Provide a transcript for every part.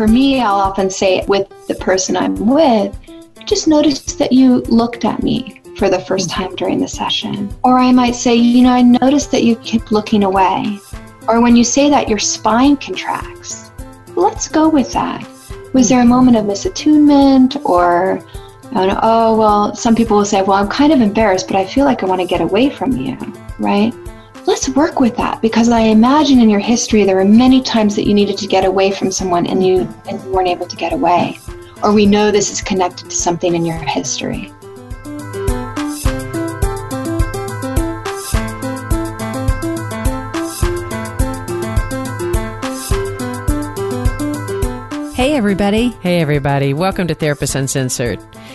for me, I'll often say with the person I'm with, I just noticed that you looked at me for the first mm-hmm. time during the session. Or I might say, you know, I noticed that you kept looking away. Or when you say that, your spine contracts. Let's go with that. Was there a mm-hmm. moment of misattunement or oh, well, some people will say, well, I'm kind of embarrassed, but I feel like I want to get away from you, right? Let's work with that because I imagine in your history there were many times that you needed to get away from someone and you, and you weren't able to get away. Or we know this is connected to something in your history. Hey, everybody. Hey, everybody. Welcome to Therapist Uncensored.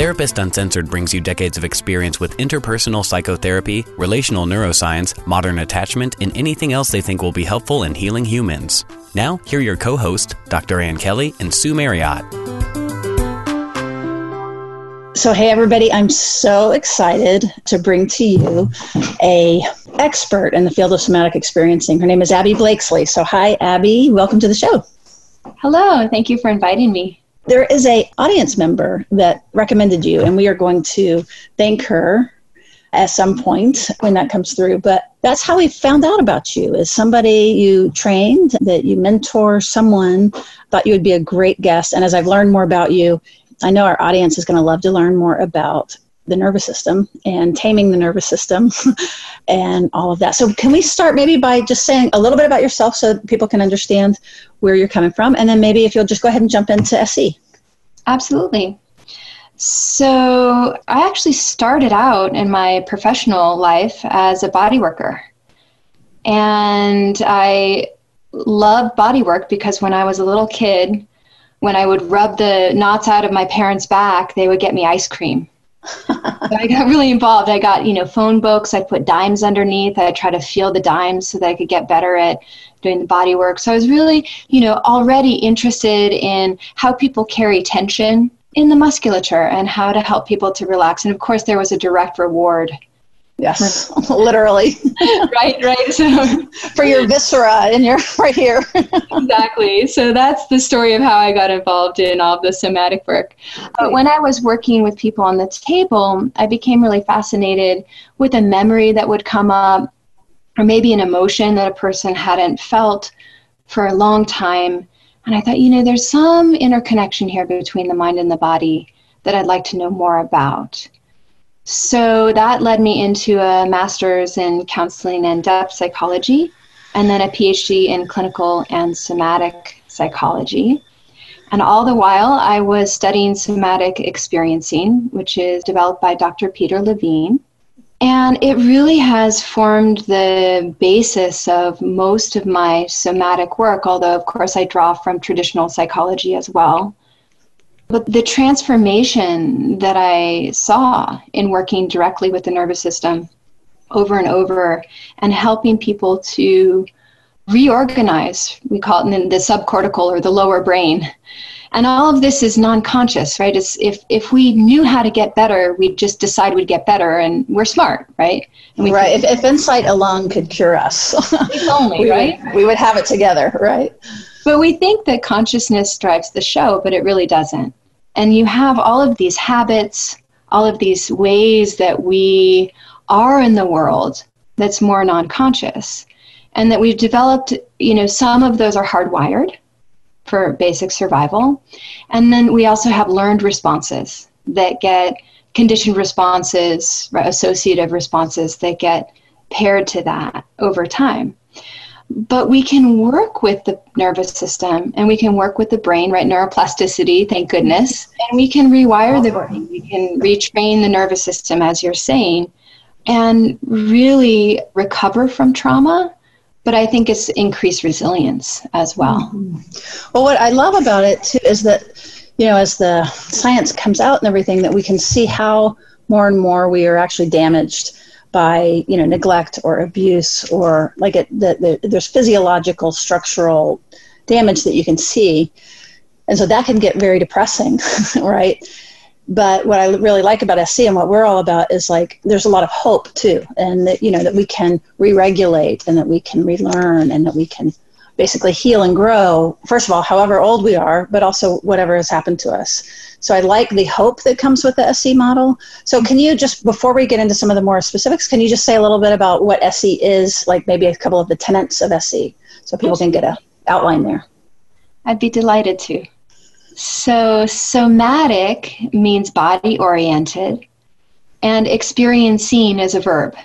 Therapist Uncensored brings you decades of experience with interpersonal psychotherapy, relational neuroscience, modern attachment, and anything else they think will be helpful in healing humans. Now, here are your co hosts, Dr. Ann Kelly and Sue Marriott. So, hey everybody, I'm so excited to bring to you a expert in the field of somatic experiencing. Her name is Abi Blakeslee. So, hi Abi, welcome to the show. Hello, thank you for inviting me there is a audience member that recommended you and we are going to thank her at some point when that comes through. But that's how we found out about you is somebody you trained that you mentor someone thought you would be a great guest. And as i've learned more about you i know our audience is going to love to learn more about the nervous system and taming the nervous system and all of that. So, can we start maybe by just saying a little bit about yourself so people can understand where you're coming from? And then maybe if you'll just go ahead and jump into SE. Absolutely. So, I actually started out in my professional life as a body worker. And I love body work because when I was a little kid, when I would rub the knots out of my parents' back, they would get me ice cream. I got really involved. I got, you know, phone books. I put dimes underneath. I tried to feel the dimes so that I could get better at doing the body work. So I was really, you know, already interested in how people carry tension in the musculature and how to help people to relax. And of course, there was a direct reward Yes, literally. right, right. So for your viscera and your right here. exactly. So that's the story of how I got involved in all the somatic work. But when I was working with people on the table, I became really fascinated with a memory that would come up, or maybe an emotion that a person hadn't felt for a long time. And I thought, you know, there's some interconnection here between the mind and the body that I'd like to know more about. So that led me into a master's in counseling and depth psychology, and then a PhD in clinical and somatic psychology. And all the while, I was studying somatic experiencing, which is developed by Dr. Peter Levine. And it really has formed the basis of most of my somatic work, although, of course, I draw from traditional psychology as well. But the transformation that I saw in working directly with the nervous system over and over and helping people to reorganize, we call it in the subcortical or the lower brain. And all of this is non-conscious, right? It's if if we knew how to get better, we'd just decide we'd get better, and we're smart, right? We right. If, if insight alone could cure us, only, we right? We would have it together, right? But we think that consciousness drives the show, but it really doesn't. And you have all of these habits, all of these ways that we are in the world that's more non conscious. And that we've developed, you know, some of those are hardwired for basic survival. And then we also have learned responses that get conditioned responses, associative responses that get paired to that over time but we can work with the nervous system and we can work with the brain right? Neuroplasticity thank goodness. And we can rewire the brain. We can retrain the nervous system as you're saying and really recover from trauma but i think it's increased resilience as well. Mm-hmm. well what i love about it too is that you know, as the science comes out and everything, that we can see how more and more we are actually damaged by you know neglect or abuse or like it the, the, there's physiological structural damage that you can see. And so that can get very depressing right? But what i really like about SE and what we're all about is like there's a lot of hope too and that you know that we can re-regulate and that we can relearn and that we can basically heal and grow first of all however old we are but also whatever has happened to us so I like the hope that comes with the SE model. So can you just, before we get into some of the more specifics, can you just say a little bit about what SE is, like maybe a couple of the tenets of SE, so people can get a outline there? I'd be delighted to. So somatic means body oriented, and experiencing is a verb.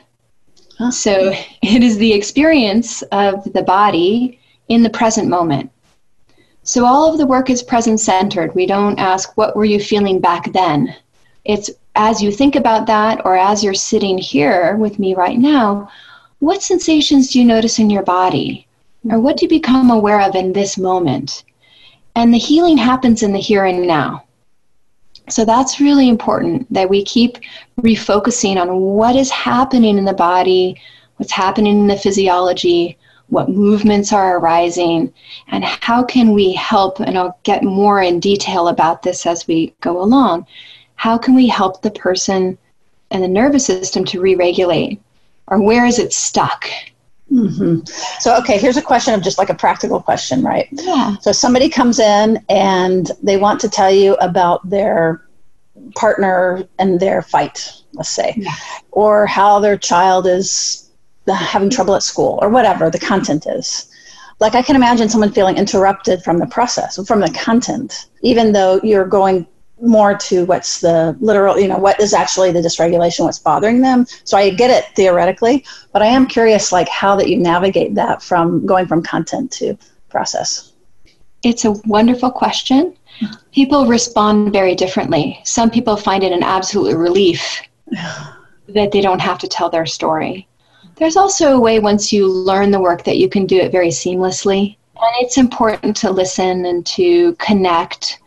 So it is the experience of the body in the present moment. So all of the work is present centered. We don't ask, what were you feeling back then? It's as you think about that, or as you're sitting here with me right now, what sensations do you notice in your body? Or what do you become aware of in this moment? And the healing happens in the here and now. So that's really important that we keep refocusing on what is happening in the body, what's happening in the physiology, what movements are arising, and how can we help, and I'll get more in detail about this as we go along, how can we help the person and the nervous system to re regulate? Or where is it stuck? Mm-hmm. So, okay, here's a question of just like a practical question, right? Yeah. So, somebody comes in and they want to tell you about their partner and their fight, let's say, yeah. or how their child is having trouble at school or whatever the content is. Like I can imagine someone feeling interrupted from the process, from the content, even though you're going more to what's the literal, you know, what is actually the dysregulation, what's bothering them. So I get it theoretically, but I am curious, like how that you navigate that from going from content to process. It's a wonderful question. People respond very differently. Some people find it an absolute relief that they don't have to tell their story. There's also a way once you learn the work that you can do it very seamlessly. And it's important to listen and to connect,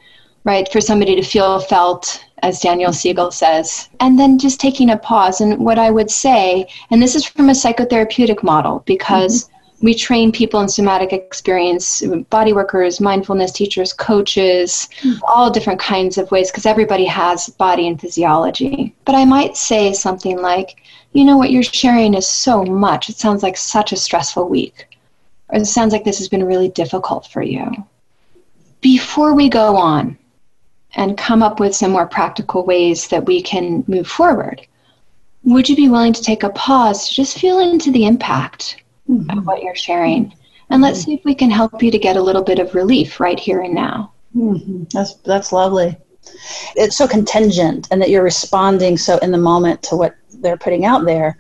right? For somebody to feel felt, as Daniel Siegel says. And then just taking a pause. And what I would say, and this is from a psychotherapeutic model because mm-hmm. We train people in somatic experience, body workers, mindfulness teachers, coaches, mm-hmm. all different kinds of ways because everybody has body and physiology. But I might say something like, you know what you're sharing is so much. It sounds like such a stressful week. Or it sounds like this has been really difficult for you. Before we go on and come up with some more practical ways that we can move forward, would you be willing to take a pause to just feel into the impact mm-hmm. of what you're sharing? And let's see if we can help you to get a little bit of relief right here and now. Mm-hmm. That's that's lovely. It's so contingent, and that you're responding so in the moment to what they're putting out there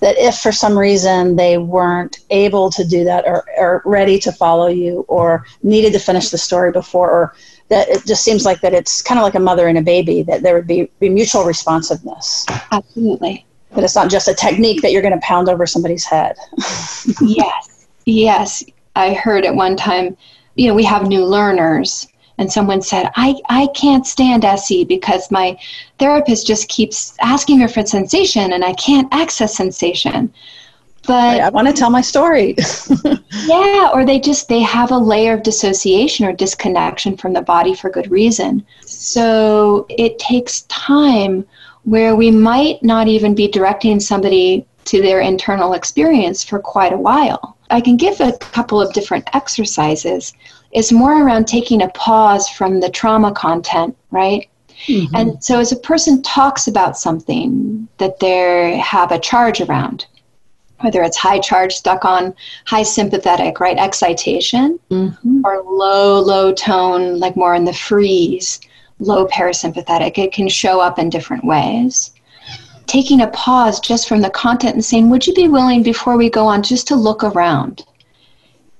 that if for some reason they weren't able to do that or, or ready to follow you or needed to finish the story before or that it just seems like that it's kind of like a mother and a baby that there would be, be mutual responsiveness absolutely that it's not just a technique that you're going to pound over somebody's head yes yes i heard at one time you know we have new learners and someone said, I, I can't stand SE because my therapist just keeps asking me for sensation and I can't access sensation. But I want to tell my story. yeah, or they just they have a layer of dissociation or disconnection from the body for good reason. So it takes time where we might not even be directing somebody to their internal experience for quite a while. I can give a couple of different exercises It's more around taking a pause from the trauma content, right? Mm-hmm. And so, as a person talks about something that they have a charge around, whether it's high charge stuck on high sympathetic, right, excitation, mm-hmm. or low, low tone, like more in the freeze, low parasympathetic, it can show up in different ways. Taking a pause just from the content and saying, Would you be willing before we go on just to look around?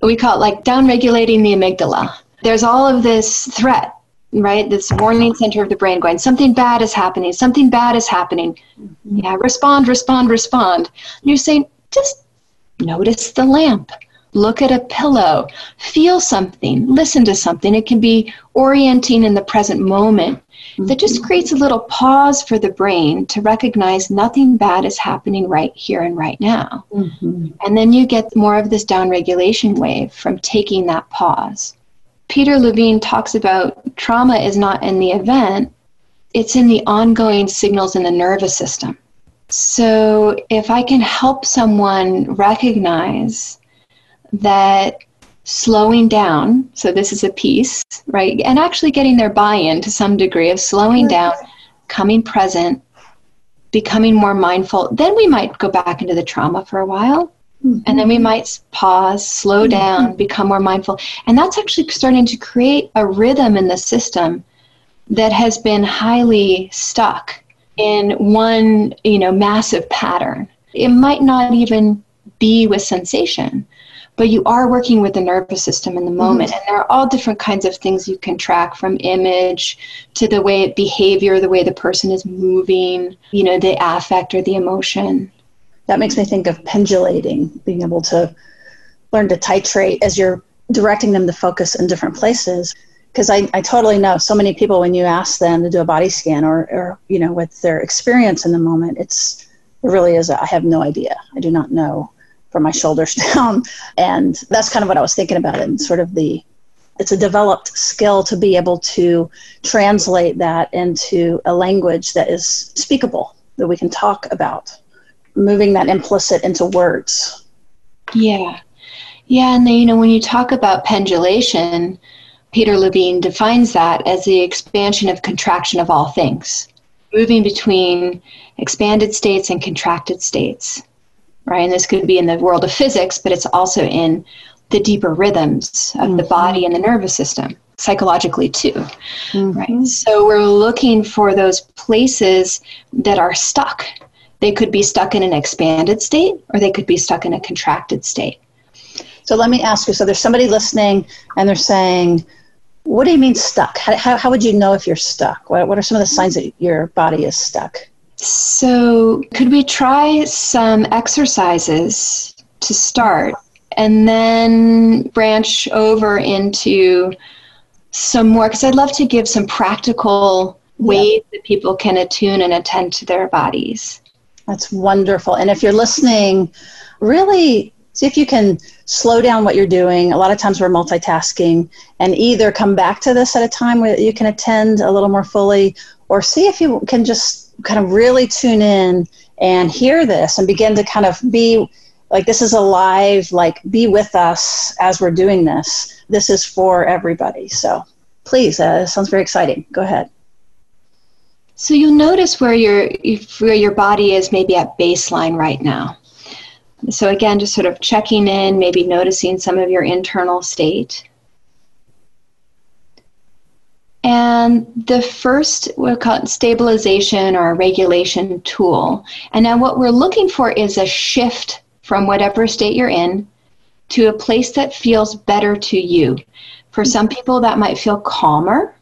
we call it like down regulating the amygdala. There's all of this threat, right? This warning center of the brain going, something bad is happening, something bad is happening. Mm-hmm. Yeah, respond, respond, respond. And you're saying, just notice the lamp. Look at a pillow, feel something, listen to something. It can be orienting in the present moment. Mm-hmm. That just creates a little pause for the brain to recognize nothing bad is happening right here and right now. Mm-hmm. And then you get more of this downregulation wave from taking that pause. Peter Levine talks about trauma is not in the event, it's in the ongoing signals in the nervous system. So if I can help someone recognize that slowing down, so this is a piece, right? And actually getting their buy in to some degree of slowing down, coming present, becoming more mindful, then we might go back into the trauma for a while. Mm-hmm. And then we might pause, slow mm-hmm. down, mm-hmm. become more mindful. And that's actually starting to create a rhythm in the system that has been highly stuck in one, you know, massive pattern. It might not even be with sensation, but you are working with the nervous system in the mm-hmm. moment. Mm-hmm. And there are all different kinds of things you can track from image to the way behavior, the way the person is moving, you know, the affect or the emotion. That makes me think of pendulating, being able to learn to titrate as you're directing them to focus in different places because I, I totally know so many people when you ask them to do a body scan or, or you know with their experience in the moment it's it really is a, I have no idea i do not know from my shoulders down. And that's kind of what i was thinking about and sort of the it's a developed skill to be able to translate that into a language that is speakable that we can talk about moving that implicit into words. Yeah. Yeah and then you know when you talk about pendulation Peter Levine defines that as the expansion of contraction of all things, moving between expanded states and contracted states, right? And this could be in the world of physics, but it's also in the deeper rhythms of mm-hmm. the body and the nervous system, psychologically too, mm-hmm. right? So we're looking for those places that are stuck. They could be stuck in an expanded state or they could be stuck in a contracted state. So let me ask you so there's somebody listening and they're saying, what do you mean stuck? How, how, how would you know if you're stuck? What, what are some of the signs that your body is stuck? So, could we try some exercises to start and then branch over into some more? Because I'd love to give some practical ways that people can attune and attend to their bodies. That's wonderful. And if you're listening, really see if you can slow down what you're doing. A lot of times we're multitasking and either come back to this at a time where you can attend a little more fully or see if you can just kind of really tune in and hear this and begin to kind of be like this is alive like be with us as we're doing this. This is for everybody. So please uh, sounds very exciting. Go ahead. So you'll notice where your where your body is maybe at baseline right now. So, again, just sort of checking in, maybe noticing some of your internal state. And the first, we'll call it stabilization or regulation tool. And now, what we're looking for is a shift from whatever state you're in to a place that feels better to you. For some people, that might feel calmer,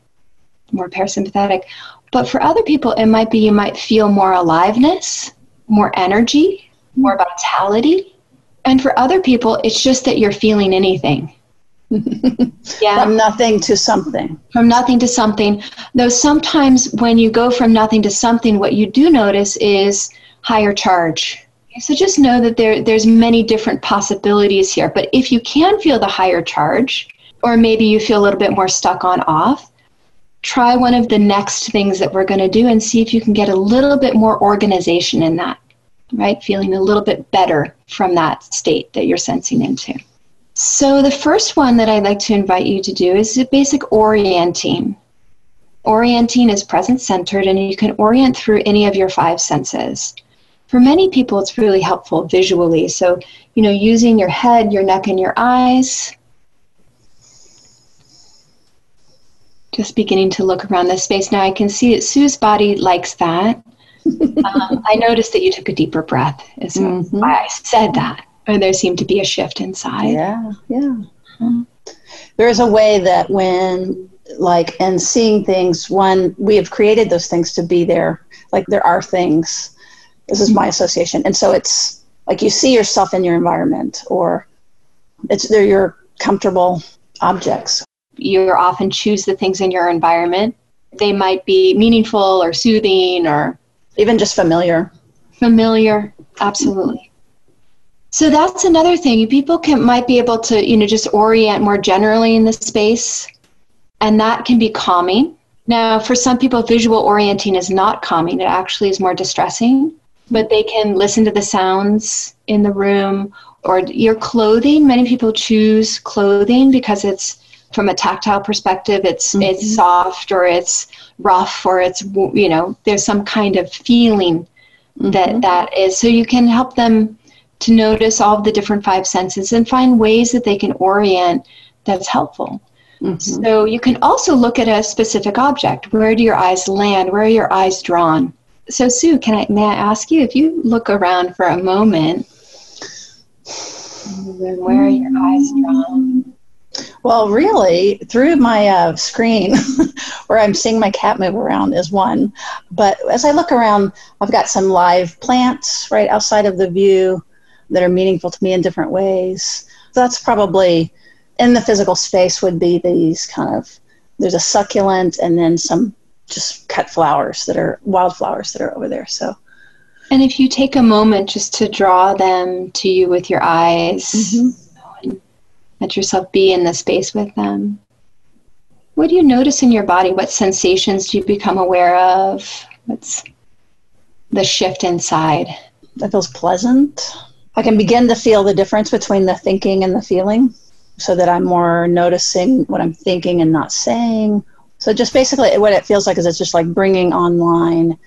more parasympathetic. But for other people, it might be you might feel more aliveness, more energy, more vitality. And for other people, it's just that you're feeling anything. Yeah. From nothing to something. From nothing to something. Though sometimes when you go from nothing to something, what you do notice is higher charge. So just know that there, there's many different possibilities here. But if you can feel the higher charge, or maybe you feel a little bit more stuck on off, try one of the next things that we're going to do and see if you can get a little bit more organization in that right? Feeling a little bit better from that state that you're sensing into. So, the first one that I'd like to invite you to do is a basic orienting. Orienting is present centered, and you can orient through any of your five senses. For many people, it's really helpful visually. So, you know, using your head, your neck, and your eyes. Just beginning to look around the space. Now, I can see that Sue's body likes that um, I noticed that you took a deeper breath. Is mm-hmm. why I said that. Or there seemed to be a shift inside. Yeah, yeah. Mm-hmm. There is a way that when, like, and seeing things, one, we have created those things to be there. Like, there are things. This is my mm-hmm. association. And so it's like you see yourself in your environment, or It's they're your comfortable objects. You often choose the things in your environment. They might be meaningful or soothing or even just familiar. Familiar, absolutely. So that's another thing. People can might be able to, you know, just orient more generally in the space, and that can be calming. Now, for some people, visual orienting is not calming. It actually is more distressing. But they can listen to the sounds in the room or your clothing. Many people choose clothing because it's from a tactile perspective. It's mm-hmm. it's soft or it's rough or it's you know there's some kind of feeling mm-hmm. that that is. So you can help them to notice all of the different five senses and find ways that they can orient that's helpful. Mm-hmm. So you can also look at a specific object. Where do your eyes land? Where are your eyes drawn? So Sue, can I may I ask you if you look around for a moment, where are your eyes drawn? Well, really, through my uh, screen, where I'm seeing my cat move around is one. But as I look around, I've got some live plants right outside of the view that are meaningful to me in different ways. So that's probably in the physical space would be these kind of there's a succulent and then some just cut flowers that are wildflowers that are over there. So and if you take a moment just to draw them to you with your eyes, mm-hmm. let yourself be in the space with them. What do you notice in your body? What sensations do you become aware of? What's the shift inside? That feels pleasant. I can begin to feel the difference between the thinking and the feeling so that I'm more noticing what I'm thinking and not saying. So just basically what it feels like is it's just like bringing online,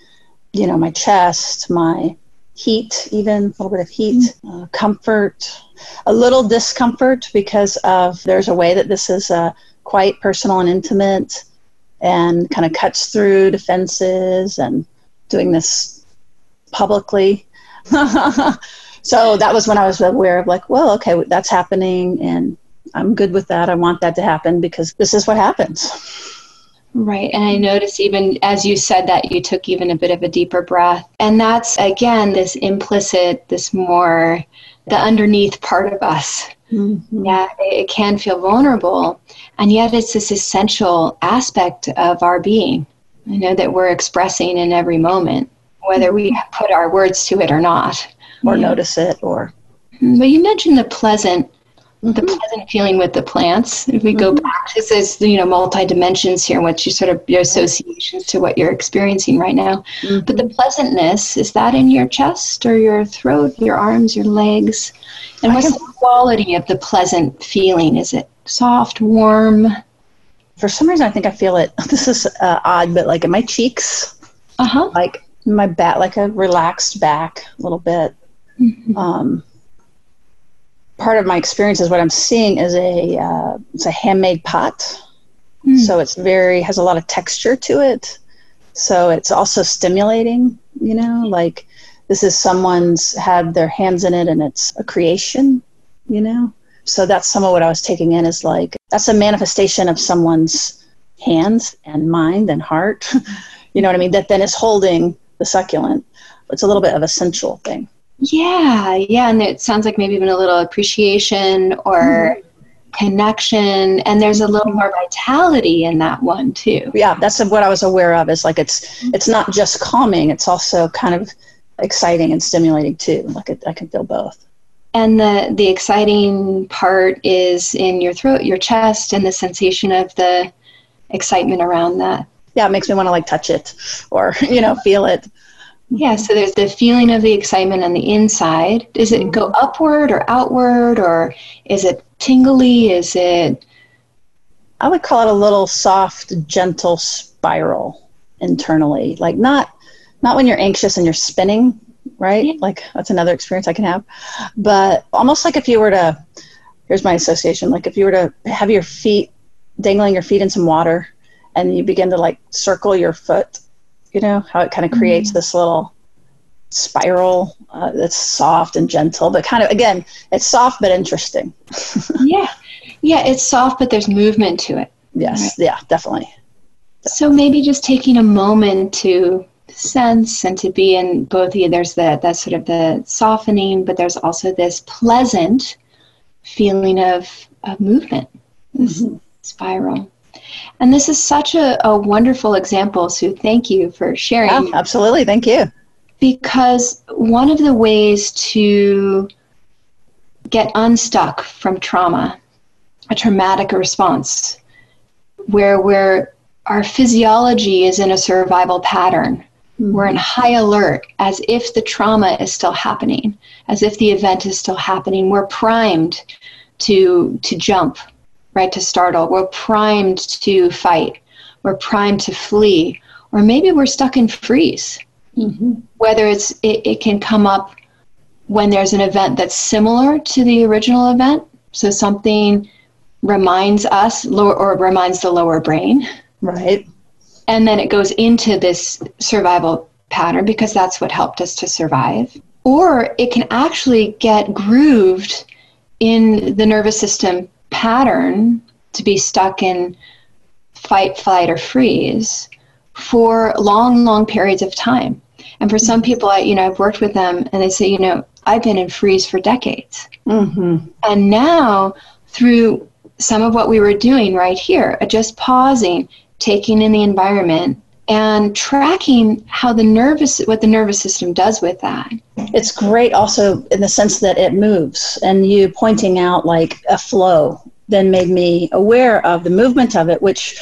you know, my chest, my heat, even a little bit of heat, uh, comfort, a little discomfort because of there's a way that this is uh, quite personal and intimate and kind of cuts through defenses and doing this publicly. so that was when I was aware of like, well, okay, that's happening, and I'm good with that. I want that to happen because this is what happens. Right. And I noticed even as you said that, you took even a bit of a deeper breath. And that's, again, this implicit, this more, the underneath part of us. Mm-hmm. Yeah, it can feel vulnerable. And yet it's this essential aspect of our being. I know that we're expressing in every moment, whether we put our words to it or not or yeah. notice it or but you mentioned the pleasant mm-hmm. the pleasant feeling with the plants if we mm-hmm. go back this is you know multi dimensions here what you sort of your associations to what you're experiencing right now mm-hmm. but the pleasantness is that in your chest or your throat your arms your legs and what's the quality of the pleasant feeling is it soft warm for some reason i think i feel it this is uh, odd but like in my cheeks uh-huh like my back like a relaxed back a little bit Mm-hmm. Um, part of my experience is what I'm seeing is a uh, it's a handmade pot, mm. so it's very has a lot of texture to it. So it's also stimulating, you know, like this is someone's had their hands in it and it's a creation, you know. So that's some of what I was taking in is like that's a manifestation of someone's hands and mind and heart. you know what I mean? That then is holding the succulent. It's a little bit of a sensual thing. Yeah, yeah, and it sounds like maybe even a little appreciation or mm connection, and there's a little more vitality in that one too. Yeah, that's what I was aware of. Is like it's it's not just calming; it's also kind of exciting and stimulating too. Like it, I can feel both. And the the exciting part is in your throat, your chest, and the sensation of the excitement around that. Yeah, it makes me want to like touch it or you know feel it. Yeah, so there's the feeling of the excitement on the inside. Does it go mm-hmm. upward or outward, or is it tingly? Is it? I would call it a little soft, gentle spiral internally. Like not, not when you're anxious and you're spinning, right? Yeah. Like that's another experience I can have, but almost like if you were to. Here's my association. Like if you were to have your feet dangling your feet in some water, and you begin to like circle your foot you know how it kind of creates mm-hmm. this little spiral uh, that's soft and gentle but kind of again it's soft but interesting yeah yeah it's soft but there's movement to it yes right? yeah definitely so maybe just taking a moment to sense and to be in both of you there's the that sort of the softening but there's also this pleasant feeling of, of movement, this mm-hmm. spiral. And this is such a, a wonderful example, Sue. Thank you for sharing. Yeah, absolutely. Thank you. Because one of the ways to get unstuck from trauma, a traumatic response, where we're, our physiology is in a survival pattern. Mm-hmm. We're in high alert as if the trauma is still happening, as if the event is still happening. We're primed to, to jump, right, to startle. We're primed to fight. We're primed to flee. Or maybe we're stuck in freeze. Mm-hmm. Whether it's it, it can come up when there's an event that's similar to the original event. So something reminds us or reminds the lower brain. Right. And then it goes into this survival pattern because that's what helped us to survive. Or it can actually get grooved in the nervous system pattern to be stuck in fight, flight, or freeze for long, long periods of time. And for some people, I, you know, I've worked with them and they say, you know, I've been in freeze for decades. Mm-hmm. And now, through some of what we were doing right here, just pausing, taking in the environment, and tracking how the nervous what the nervous system does with that it's great also in the sense that it moves and you pointing out like a flow then made me aware of the movement of it which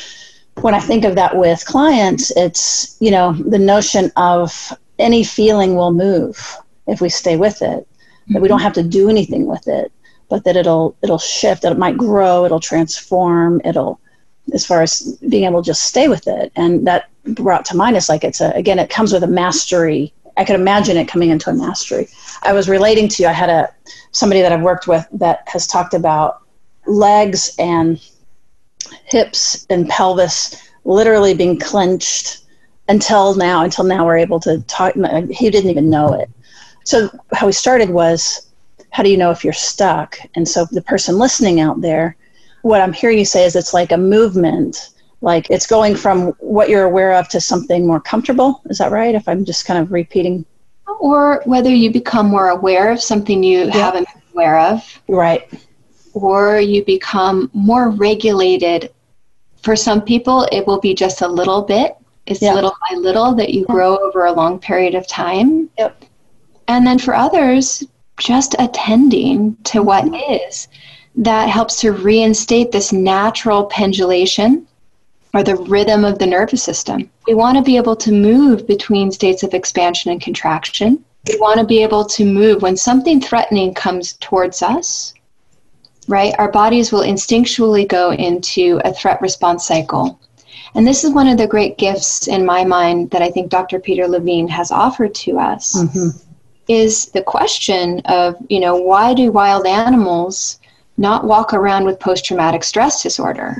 when i think of that with clients it's you know the notion of any feeling will move if we stay with it. Mm-hmm. That we don't have to do anything with it, but that it'll it'll shift, that it might grow, it'll transform, it'll as far as being able to just stay with it. And that brought to mind is like it's a again, it comes with a mastery. I could imagine it coming into a mastery. I was relating to I had a somebody that I've worked with that has talked about legs and hips and pelvis literally being clenched until now until now we're able to talk he didn't even know it so how we started was how do you know if you're stuck and so the person listening out there what i'm hearing you say is it's like a movement like it's going from what you're aware of to something more comfortable. Is that right? If i'm just kind of repeating. Or whether you become more aware of something you yeah. haven't been aware of. Right. Or you become more regulated. For some people it will be just a little bit. It's yeah. little by little that you grow over a long period of time. Yep. And then for others, just attending to what mm-hmm. is. That helps to reinstate this natural pendulation or the rhythm of the nervous system. We want to be able to move between states of expansion and contraction. We want to be able to move when something threatening comes towards us, right? Our bodies will instinctually go into a threat response cycle. And this is one of the great gifts in my mind that I think Dr. Peter Levine has offered to us. Mm-hmm is the question of, you know, why do wild animals not walk around with post traumatic stress disorder?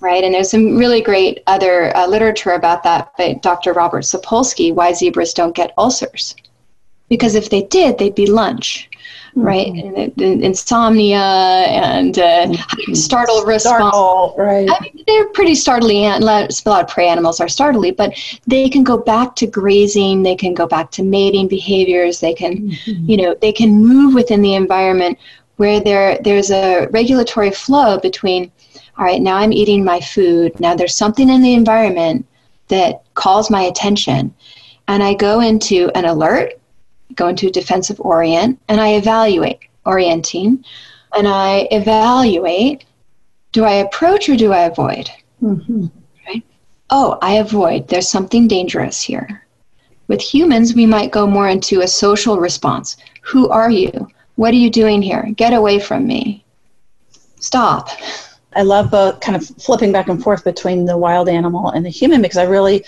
Right, and there's some really great other uh, literature about that by Dr. Robert Sapolsky, why zebras don't get ulcers. Because if they did, they'd be lunch right? Mm-hmm. And, insomnia and uh, mm-hmm. startle response. Startle, right. I mean, they're pretty startly. A lot of prey animals are startly, but they can go back to grazing. They can go back to mating behaviors. They can, mm-hmm. you know, they can move within the environment where there there's a regulatory flow between. All right, now I'm eating my food. Now there's something in the environment that calls my attention, and I go into an alert go into a defensive orient and I evaluate orienting and I evaluate do I approach or do I avoid? Mm-hmm. Right? Oh, I avoid. There's something dangerous here. With humans, we might go more into a social response. Who are you? What are you doing here? Get away from me. Stop. I love both kind of flipping back and forth between the wild animal and the human because I really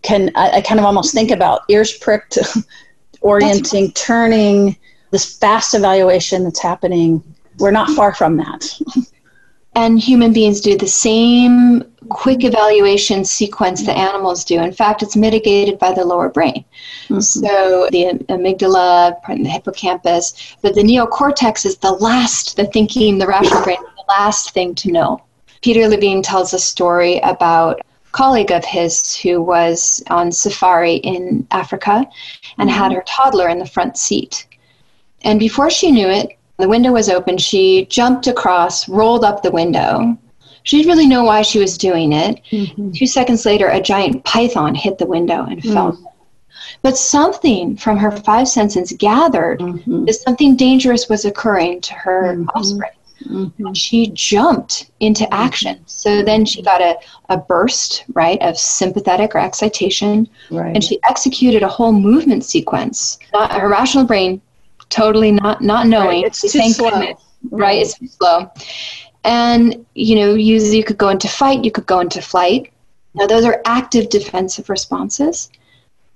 can, I, I kind of almost think about ears pricked orienting, turning, this fast evaluation that's happening. We're not far from that. and human beings do the same quick evaluation sequence that animals do. In fact, it's mitigated by the lower brain. Mm-hmm. So the amygdala, the hippocampus, but the neocortex is the last, the thinking, the rational brain, the last thing to know. Peter Levine tells a story about colleague of his who was on safari in Africa and mm-hmm. had her toddler in the front seat. And before she knew it, The window was open. She jumped across, rolled up the window. She didn't really know why she was doing it. Mm-hmm. Two seconds later, a giant python hit the window and mm. fell. But something from her five senses gathered mm-hmm. that something dangerous was occurring to her mm-hmm. offspring. Mm-hmm. She jumped into mm-hmm. action. So then she got a, a burst, right, of sympathetic or excitation. Right. And she executed a whole movement sequence. Her rational brain totally not, not knowing. Right. It's too slow. Goodness, right. It's too slow. And, you know, you, you could go into fight, you could go into flight. Now, those are active defensive responses.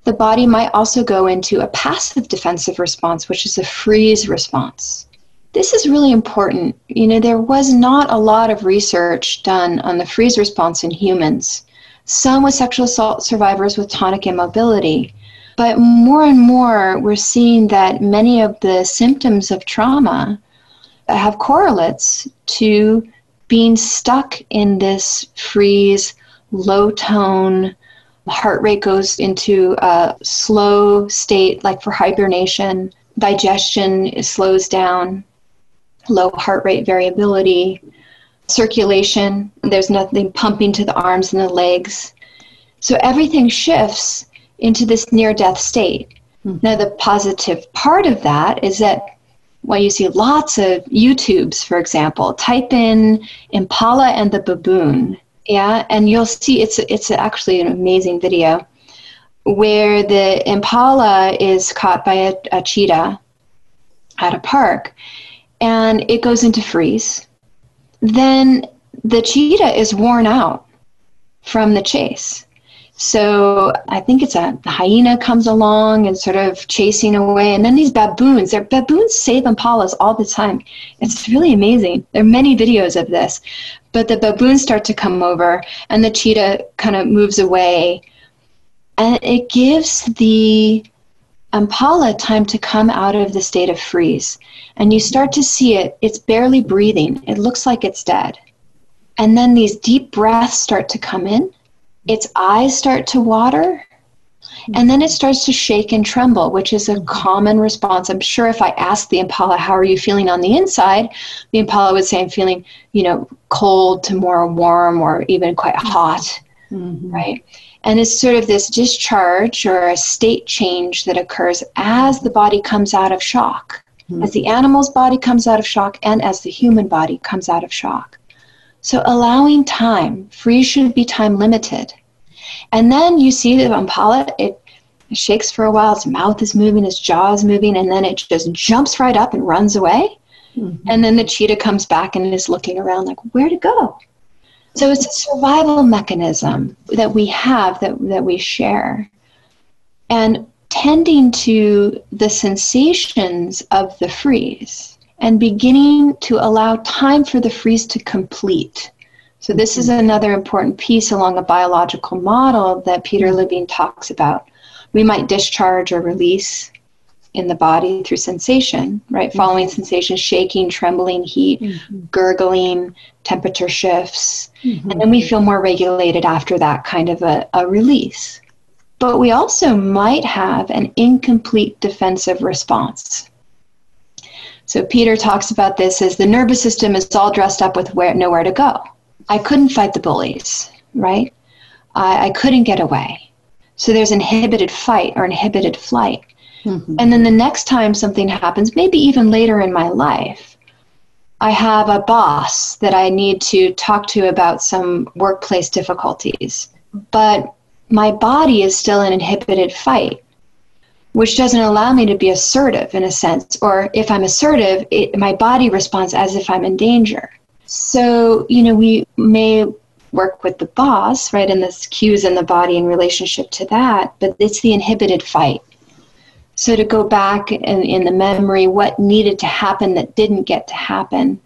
The body might also go into a passive defensive response, which is a freeze response. This is really important. You know, there was not a lot of research done on the freeze response in humans. Some with sexual assault survivors with tonic immobility. But more and more, we're seeing that many of the symptoms of trauma have correlates to being stuck in this freeze, low tone, heart rate goes into a slow state, like for hibernation, digestion slows down, low heart rate variability, circulation, there's nothing pumping to the arms and the legs. So everything shifts into this near death state. Mm-hmm. Now, the positive part of that is that when you see lots of YouTubes, for example, type in Impala and the baboon, yeah, and you'll see it's it's actually an amazing video where the impala is caught by a, a cheetah at a park, and it goes into freeze, then the cheetah is worn out from the chase. So I think it's a hyena comes along and sort of chasing away, and then these baboons. They're, baboons save impalas all the time. It's really amazing. There are many videos of this, but the baboons start to come over, and the cheetah kind of moves away, and it gives the impala time to come out of the state of freeze. And you start to see it, it's barely breathing. It looks like it's dead. And then these deep breaths start to come in, its eyes start to water, and then it starts to shake and tremble, which is a common response. I'm sure if I asked the impala, How are you feeling on the inside? the impala would say, I'm feeling, you know, cold to more warm or even quite hot, mm-hmm. right? And it's sort of this discharge or a state change that occurs as the body comes out of shock, mm-hmm. as the animal's body comes out of shock, and as the human body comes out of shock. So allowing time, free should be time limited. And then you see the impala, it, it shakes for a while, its mouth is moving, its jaw is moving, and then it just jumps right up and runs away. Mm-hmm. And then the cheetah comes back and is looking around like, where to go? So it's a survival mechanism that we have that, that we share. And tending to the sensations of the freeze and beginning to allow time for the freeze to complete. So, this is another important piece along a biological model that Peter Levine talks about. We might discharge or release in the body through sensation, right? Mm-hmm. Following sensation, shaking, trembling, heat, mm-hmm. gurgling, temperature shifts. Mm-hmm. And then we feel more regulated after that kind of a, a release. But we also might have an incomplete defensive response. So Peter talks about this as the nervous system is all dressed up with where nowhere to go. I couldn't fight the bullies, right? I, I couldn't get away. So there's inhibited fight or inhibited flight. Mm-hmm. And then the next time something happens, maybe even later in my life, I have a boss that I need to talk to about some workplace difficulties. But my body is still in inhibited fight, which doesn't allow me to be assertive in a sense. Or if I'm assertive, it, my body responds as if I'm in danger. So, you know, we may work with the boss, right, and the cues in the body in relationship to that, but it's the inhibited fight. So to go back in, in the memory, what needed to happen that didn't get to happen.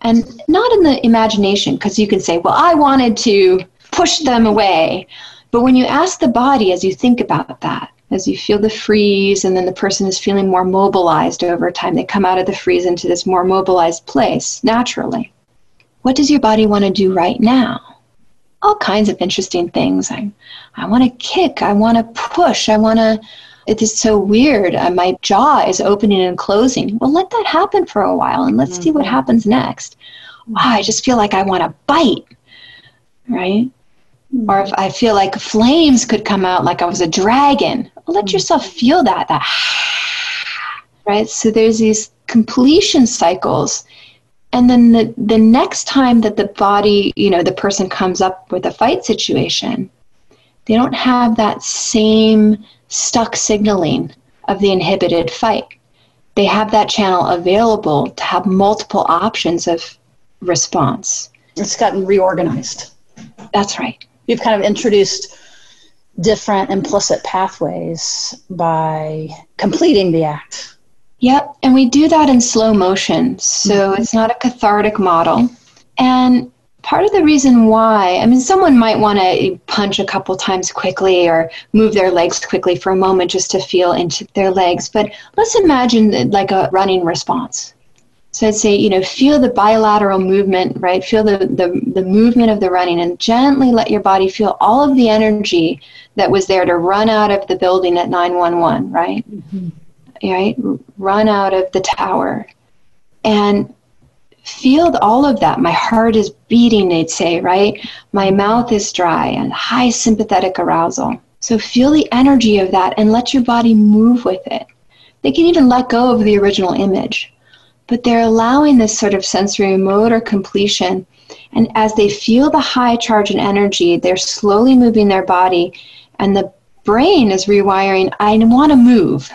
And not in the imagination, because you can say, well, I wanted to push them away. But when you ask the body as you think about that, as you feel the freeze, and then the person is feeling more mobilized over time, they come out of the freeze into this more mobilized place naturally. What does your body want to do right now? All kinds of interesting things. I, I want to kick. I want to push. I want to It is so weird. Uh, my jaw is opening and closing. Well, let that happen for a while and let's mm-hmm. see what mm-hmm. happens next. Wow, I just feel like I want to bite, right? Mm-hmm. Or if I feel like flames could come out like I was a dragon, let yourself feel that, that, right? So there's these completion cycles. And then the, the next time that the body you know the person comes up with a fight situation they don't have that same stuck signaling of the inhibited fight. They have that channel available to have multiple options of response. It's gotten reorganized. That's right. You've kind of introduced different implicit pathways by completing the act Yep, and we do that in slow motion. So mm-hmm. it's not a cathartic model. And part of the reason why, I mean, someone might want to punch a couple times quickly or move their legs quickly for a moment just to feel into their legs. But let's imagine like a running response. So I'd say, you know, feel the bilateral movement, right? Feel the, the, the movement of the running and gently let your body feel all of the energy that was there to run out of the building at 911, right? Mm-hmm right? Run out of the tower and feel all of that. My heart is beating, they'd say, right? My mouth is dry and high sympathetic arousal. So feel the energy of that and let your body move with it. They can even let go of the original image, but they're allowing this sort of sensory motor completion. And as they feel the high charge and energy, they're slowly moving their body, and the brain is rewiring I want to move.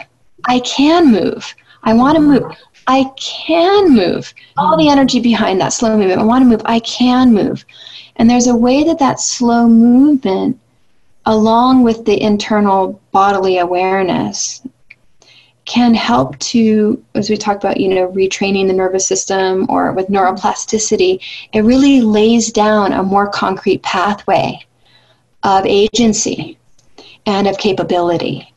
I can move. I want to move. I can move. All the energy behind that slow movement. I want to move. I can move. And there's a way that that slow movement, along with the internal bodily awareness, can help to, as we talk about, you know, retraining the nervous system or with neuroplasticity, it really lays down a more concrete pathway of agency and of capability.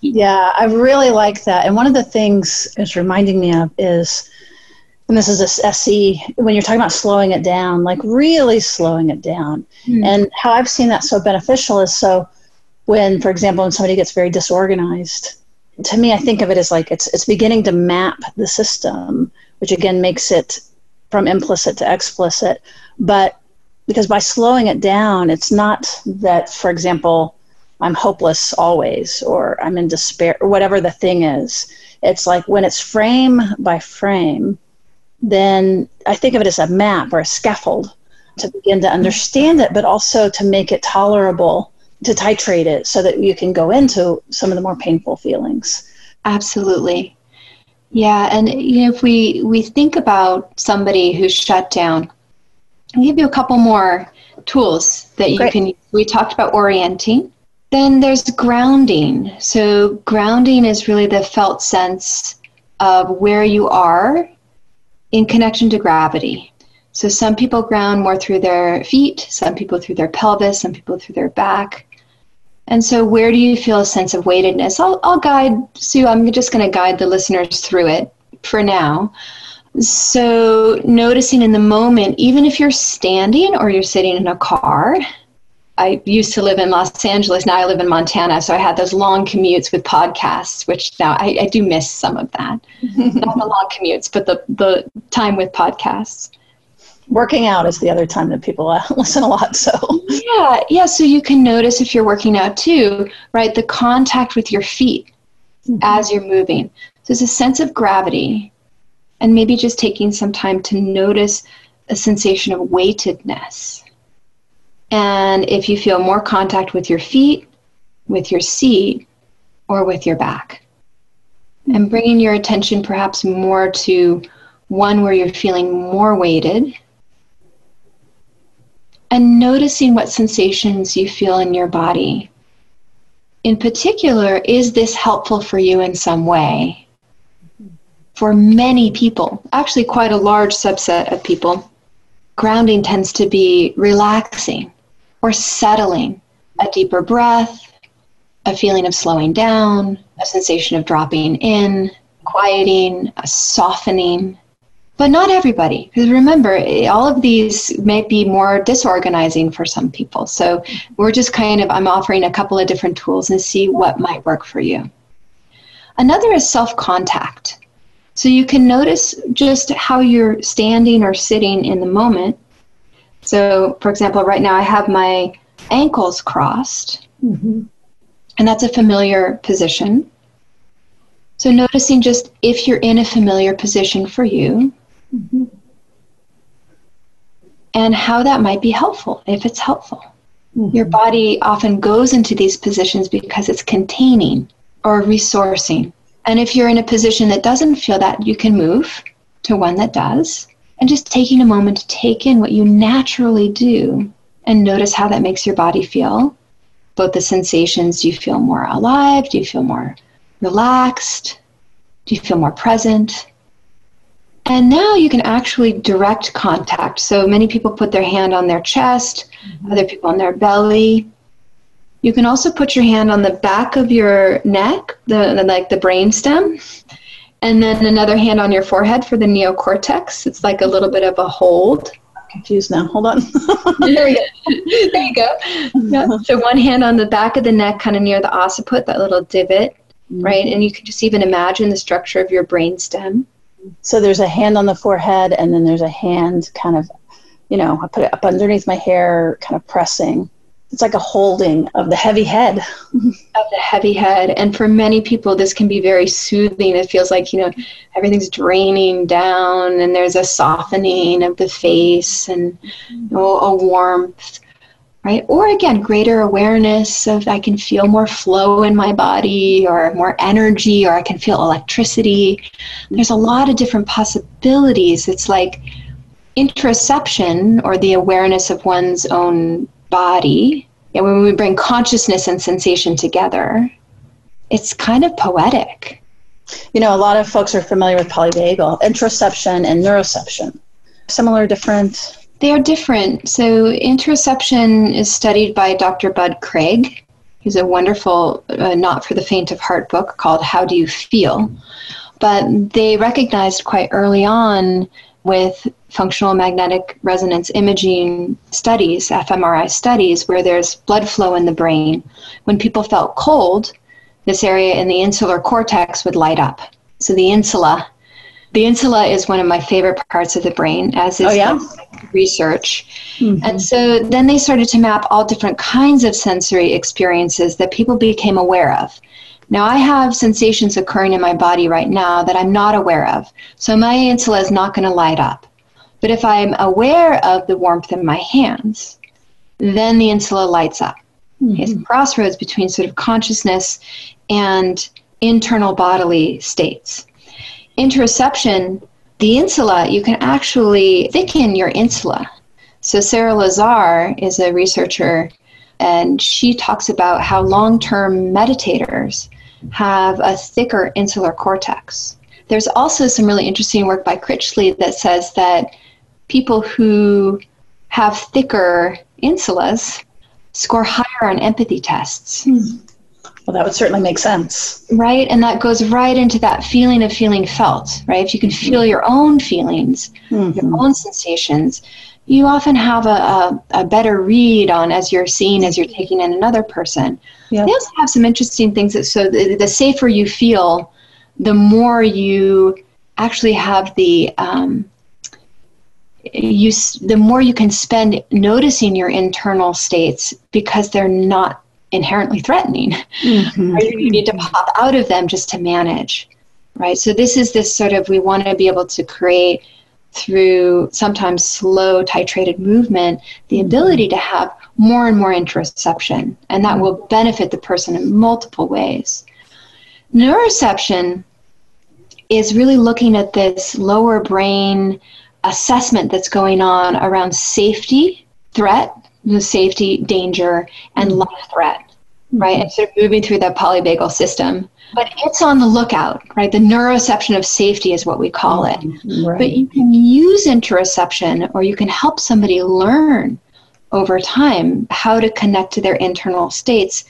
Yeah, I really like that. And one of the things it's reminding me of is, and this is a SE, when you're talking about slowing it down, like really slowing it down. Mm. And how I've seen that so beneficial is so when, for example, when somebody gets very disorganized, to me, I think of it as like it's, it's beginning to map the system, which again makes it from implicit to explicit. But because by slowing it down, it's not that, for example, I'm hopeless always, or I'm in despair, or whatever the thing is. It's like when it's frame by frame, then I think of it as a map or a scaffold to begin to understand it, but also to make it tolerable, to titrate it so that you can go into some of the more painful feelings. Absolutely. Yeah, and you know, if we, we think about somebody who's shut down, I'll give you a couple more tools that you Great. can use. We talked about orienting. Then there's grounding. So, grounding is really the felt sense of where you are in connection to gravity. So, some people ground more through their feet, some people through their pelvis, some people through their back. And so, where do you feel a sense of weightedness? I'll, I'll guide, Sue, I'm just going to guide the listeners through it for now. So, noticing in the moment, even if you're standing or you're sitting in a car, I used to live in Los Angeles. Now I live in Montana. So I had those long commutes with podcasts, which now I, I do miss some of that. Not the long commutes, but the, the time with podcasts. Working out is the other time that people uh, listen a lot. So, yeah, yeah. So you can notice if you're working out too, right? The contact with your feet mm-hmm. as you're moving. So there's a sense of gravity, and maybe just taking some time to notice a sensation of weightedness and if you feel more contact with your feet, with your seat, or with your back. And bringing your attention perhaps more to one where you're feeling more weighted. And noticing what sensations you feel in your body. In particular, is this helpful for you in some way? For many people, actually, quite a large subset of people, grounding tends to be relaxing or settling, a deeper breath, a feeling of slowing down, a sensation of dropping in, quieting, a softening. But not everybody, because remember, all of these may be more disorganizing for some people. So we're just kind of, I'm offering a couple of different tools and see what might work for you. Another is self contact. So you can notice just how you're standing or sitting in the moment. So, for example, right now I have my ankles crossed, mm-hmm. and that's a familiar position. So, noticing just if you're in a familiar position for you mm-hmm. and how that might be helpful, if it's helpful. Mm-hmm. Your body often goes into these positions because it's containing or resourcing. And if you're in a position that doesn't feel that, you can move to one that does. And just taking a moment to take in what you naturally do and notice how that makes your body feel. Both the sensations do you feel more alive? Do you feel more relaxed? Do you feel more present? And now you can actually direct contact. So many people put their hand on their chest, mm-hmm. other people on their belly. You can also put your hand on the back of your neck, the, like the brain stem, and then another hand on your forehead for the neocortex. It's like a little bit of a hold. I'm confused now. Hold on. there, you there you go. Yeah. So one hand on the back of the neck, kind of near the occiput, that little divot, mm-hmm. right? And you can just even imagine the structure of your brain stem. So there's a hand on the forehead, and then there's a hand kind of, you know, I put it up underneath my hair, kind of pressing. It's like a holding of the heavy head. of the heavy head. And for many people, this can be very soothing. It feels like, you know, everything's draining down, and there's a softening of the face and you know, a warmth right? Or again, greater awareness of I can feel more flow in my body or more energy or I can feel electricity. There's a lot of different possibilities. It's like interoception or the awareness of one's own body. And when we bring consciousness and sensation together, it's kind of poetic. You know, a lot of folks are familiar with polyvagal, interoception and neuroception. Similar, different? They are different. So, interoception is studied by Dr. Bud Craig. He's a wonderful, uh, not for the faint of heart book called How Do You Feel? But they recognized quite early on with functional magnetic resonance imaging studies, fMRI studies, where there's blood flow in the brain. When people felt cold, this area in the insular cortex would light up. So the insula the insula is one of my favorite parts of the brain, as is oh, yeah? research. Mm-hmm. And so then they started to map all different kinds of sensory experiences that people became aware of. Now, I have sensations occurring in my body right now that I'm not aware of. So my insula is not going to light up. But if I'm aware of the warmth in my hands, then the insula lights up. Mm-hmm. It's a crossroads between sort of consciousness and internal bodily states interoception, the insula, you can actually thicken your insula. So, Sarah Lazar is a researcher, and she talks about how long term meditators have a thicker insular cortex. There's also some really interesting work by Critchley that says that people who have thicker insulas score higher on empathy tests. Hmm. Well, that would certainly make sense. Right. And that goes right into that feeling of feeling felt, right? If you can feel your own feelings, mm-hmm. your own sensations, you often have a, a, a, better read on as you're seeing, as you're taking in another person. Yep. They also have some interesting things that so the, the safer you feel, the more you actually have the um, you the more you can spend noticing your internal states because they're not inherently threatening. Mm-hmm. You need to pop out of them just to manage, right? So this is this sort of we want to be able to create through sometimes slow titrated movement the mm-hmm. ability to have more and more interoception, and that will benefit the person in multiple ways. Neuroception is really looking at this lower brain assessment that's going on around safety, threat, the safety, danger, and mm-hmm. life threat, right? And sort of moving through that polyvagal system. But it's on the lookout, right? The neuroception of safety is what we call it. Mm-hmm. Right. But you can use interoception or you can help somebody learn over time how to connect to their internal states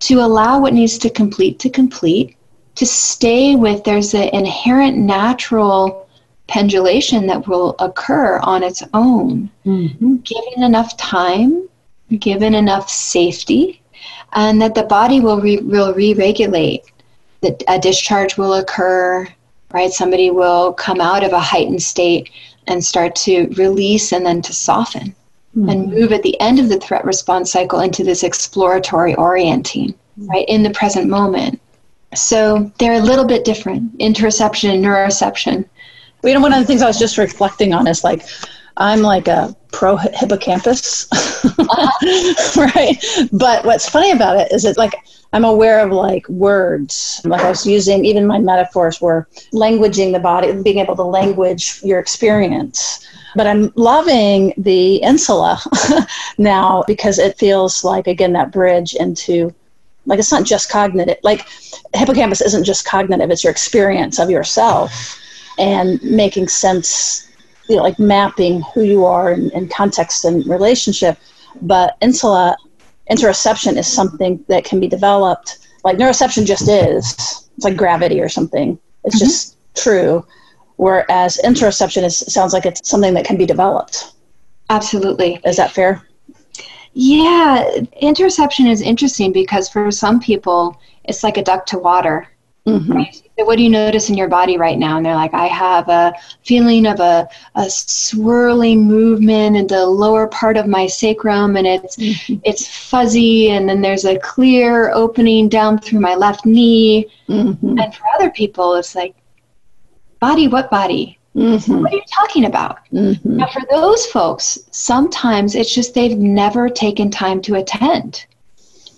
to allow what needs to complete to complete, to stay with there's an inherent natural pendulation that will occur on its own, mm-hmm. given enough time, given enough safety, and that the body will re- will re-regulate. that a discharge will occur, right? Somebody will come out of a heightened state and start to release and then to soften mm-hmm. and move at the end of the threat response cycle into this exploratory orienting, right, in the present moment. So they're a little bit different, interoception and neuroception. You know, one of the things I was just reflecting on is like, I'm like a pro hippocampus, uh-huh. right? But what's funny about it is that like I'm aware of like words. Like I was using even my metaphors were languaging the body, being able to language your experience. But I'm loving the insula now because it feels like again that bridge into like it's not just cognitive. Like hippocampus isn't just cognitive; it's your experience of yourself and making sense. You know, like mapping who you are in, in context and relationship. But insula interoception is something that can be developed. Like neuroception just is. It's like gravity or something. It's mm-hmm. just true. Whereas interoception is sounds like it's something that can be developed. Absolutely. Is that fair? Yeah, interoception is interesting because for some people it's like a duck to water. Mm-hmm. So what do you notice in your body right now? And they're like, I have a feeling of a, a swirling movement in the lower part of my sacrum, and it's mm-hmm. it's fuzzy, and then there's a clear opening down through my left knee. Mm-hmm. And for other people, it's like, body, what body? Mm-hmm. What are you talking about? Mm-hmm. Now, for those folks, sometimes it's just they've never taken time to attend,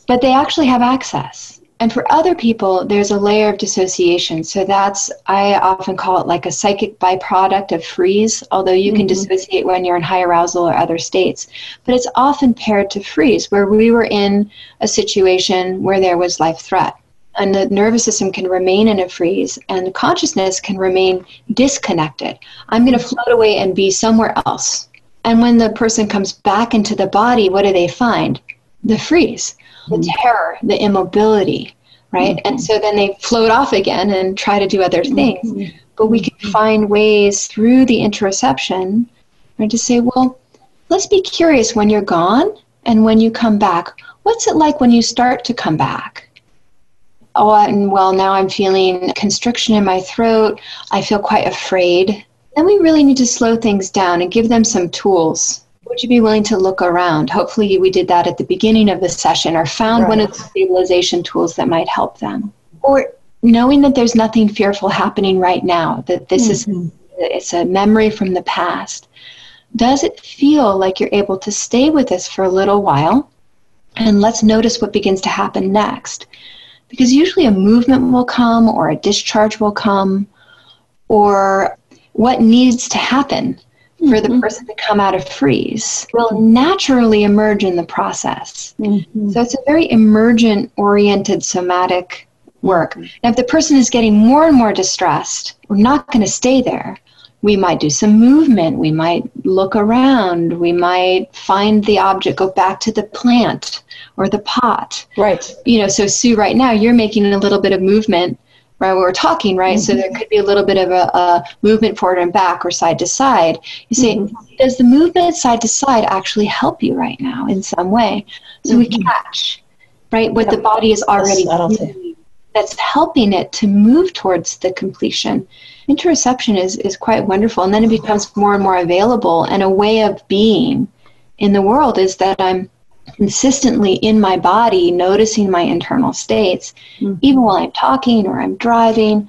but they actually have access. And for other people, there's a layer of dissociation. So that's, I often call it like a psychic byproduct of freeze, although you can mm-hmm. dissociate when you're in high arousal or other states. But it's often paired to freeze, where we were in a situation where there was life threat. And the nervous system can remain in a freeze, and consciousness can remain disconnected. I'm going to float away and be somewhere else. And when the person comes back into the body, what do they find? The freeze the mm-hmm. terror, the immobility, right? Mm-hmm. And so then they float off again and try to do other things. Mm-hmm. But we can mm-hmm. find ways through the interoception right, to say, well, let's be curious when you're gone and when you come back. What's it like when you start to come back? Oh, and well, now I'm feeling constriction in my throat. I feel quite afraid. Then we really need to slow things down and give them some tools would you be willing to look around? Hopefully, we did that at the beginning of the session or found right. one of the stabilization tools that might help them. Or knowing that there's nothing fearful happening right now, that this mm-hmm. is it's a memory from the past. Does it feel like you're able to stay with this for a little while? And let's notice what begins to happen next. Because usually a movement will come, or a discharge will come, or what needs to happen for the mm-hmm. person to come out of freeze will naturally emerge in the process. Mm-hmm. So it's a very emergent oriented somatic work. Mm-hmm. Now, if the person is getting more and more distressed, we're not going to stay there. We might do some movement. We might look around. We might find the object, go back to the plant or the pot. Right. You know, so Sue, right now, you're making a little bit of movement right we're talking right mm-hmm. so there could be a little bit of a, a, movement forward and back or side to side you say mm-hmm. does the movement side to side actually help you right now in some way so mm-hmm. we catch right what the body is already doing that's helping it to move towards the completion interoception is, is quite wonderful and then it becomes more and more available and a way of being in the world is that i'm consistently in my body, noticing my internal states, mm-hmm. even while I'm talking or I'm driving,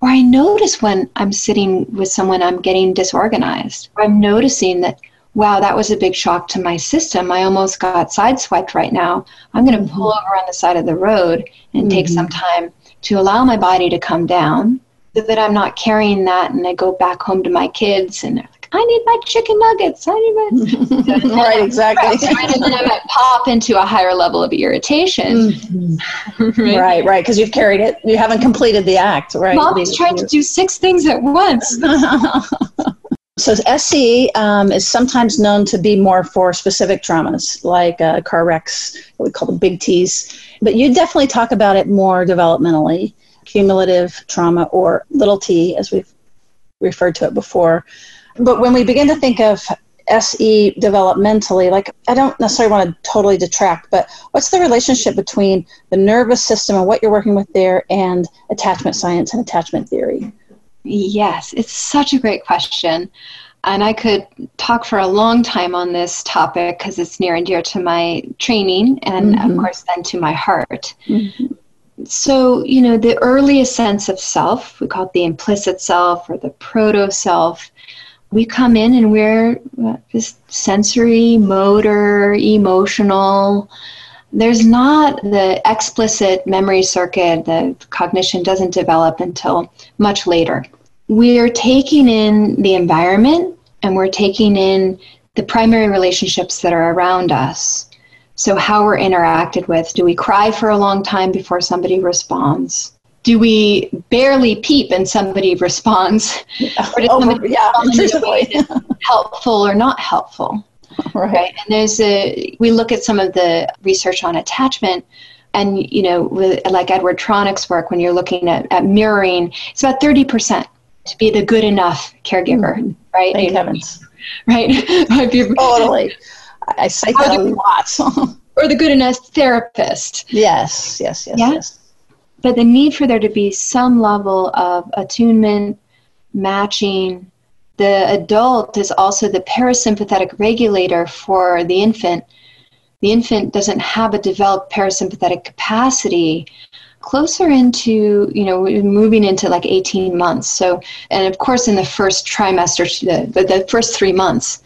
or I notice when I'm sitting with someone I'm getting disorganized. I'm noticing that, wow, that was a big shock to my system. I almost got sideswiped right now. I'm going to mm-hmm. pull over on the side of the road and mm-hmm. take some time to allow my body to come down so that I'm not carrying that and I go back home to my kids and I need my chicken nuggets. I need my right, exactly. Right, and then I might pop into a higher level of irritation. Mm-hmm. right, right, because you've carried it. You haven't completed the act, right? Mom's trying to do six things at once. so SE um, is sometimes known to be more for specific traumas, like uh, car wrecks, what we call the big T's. But you definitely talk about it more developmentally, cumulative trauma or little t, as we've referred to it before. But when we begin to think of SE developmentally, like I don't necessarily want to totally detract, but what's the relationship between the nervous system and what you're working with there and attachment science and attachment theory? Yes, it's such a great question. And I could talk for a long time on this topic because it's near and dear to my training and, mm-hmm. of course, then to my heart. Mm-hmm. So, you know, the earliest sense of self, we call it the implicit self or the proto self, we come in and we're just sensory, motor, emotional. There's not the explicit memory circuit, the cognition doesn't develop until much later. We're taking in the environment and we're taking in the primary relationships that are around us. So, how we're interacted with. Do we cry for a long time before somebody responds? Do we barely peep and somebody responds? Or does oh, somebody yeah, respond helpful or not helpful? Right. right. And there's a, we look at some of the research on attachment and you know with, like edward tronick's work when you're looking at, at mirroring it's about 30% to be the good enough caregiver, mm-hmm. right? Thank you heavens. Know, right? totally. I cite that a lot. or the good enough therapist. Yes, yes, yes, yeah? yes. But the need for there to be some level of attunement, matching. The adult is also the parasympathetic regulator for the infant. The infant doesn't have a developed parasympathetic capacity closer into you know moving into like 18 months so and of course in the first trimester the, the first three months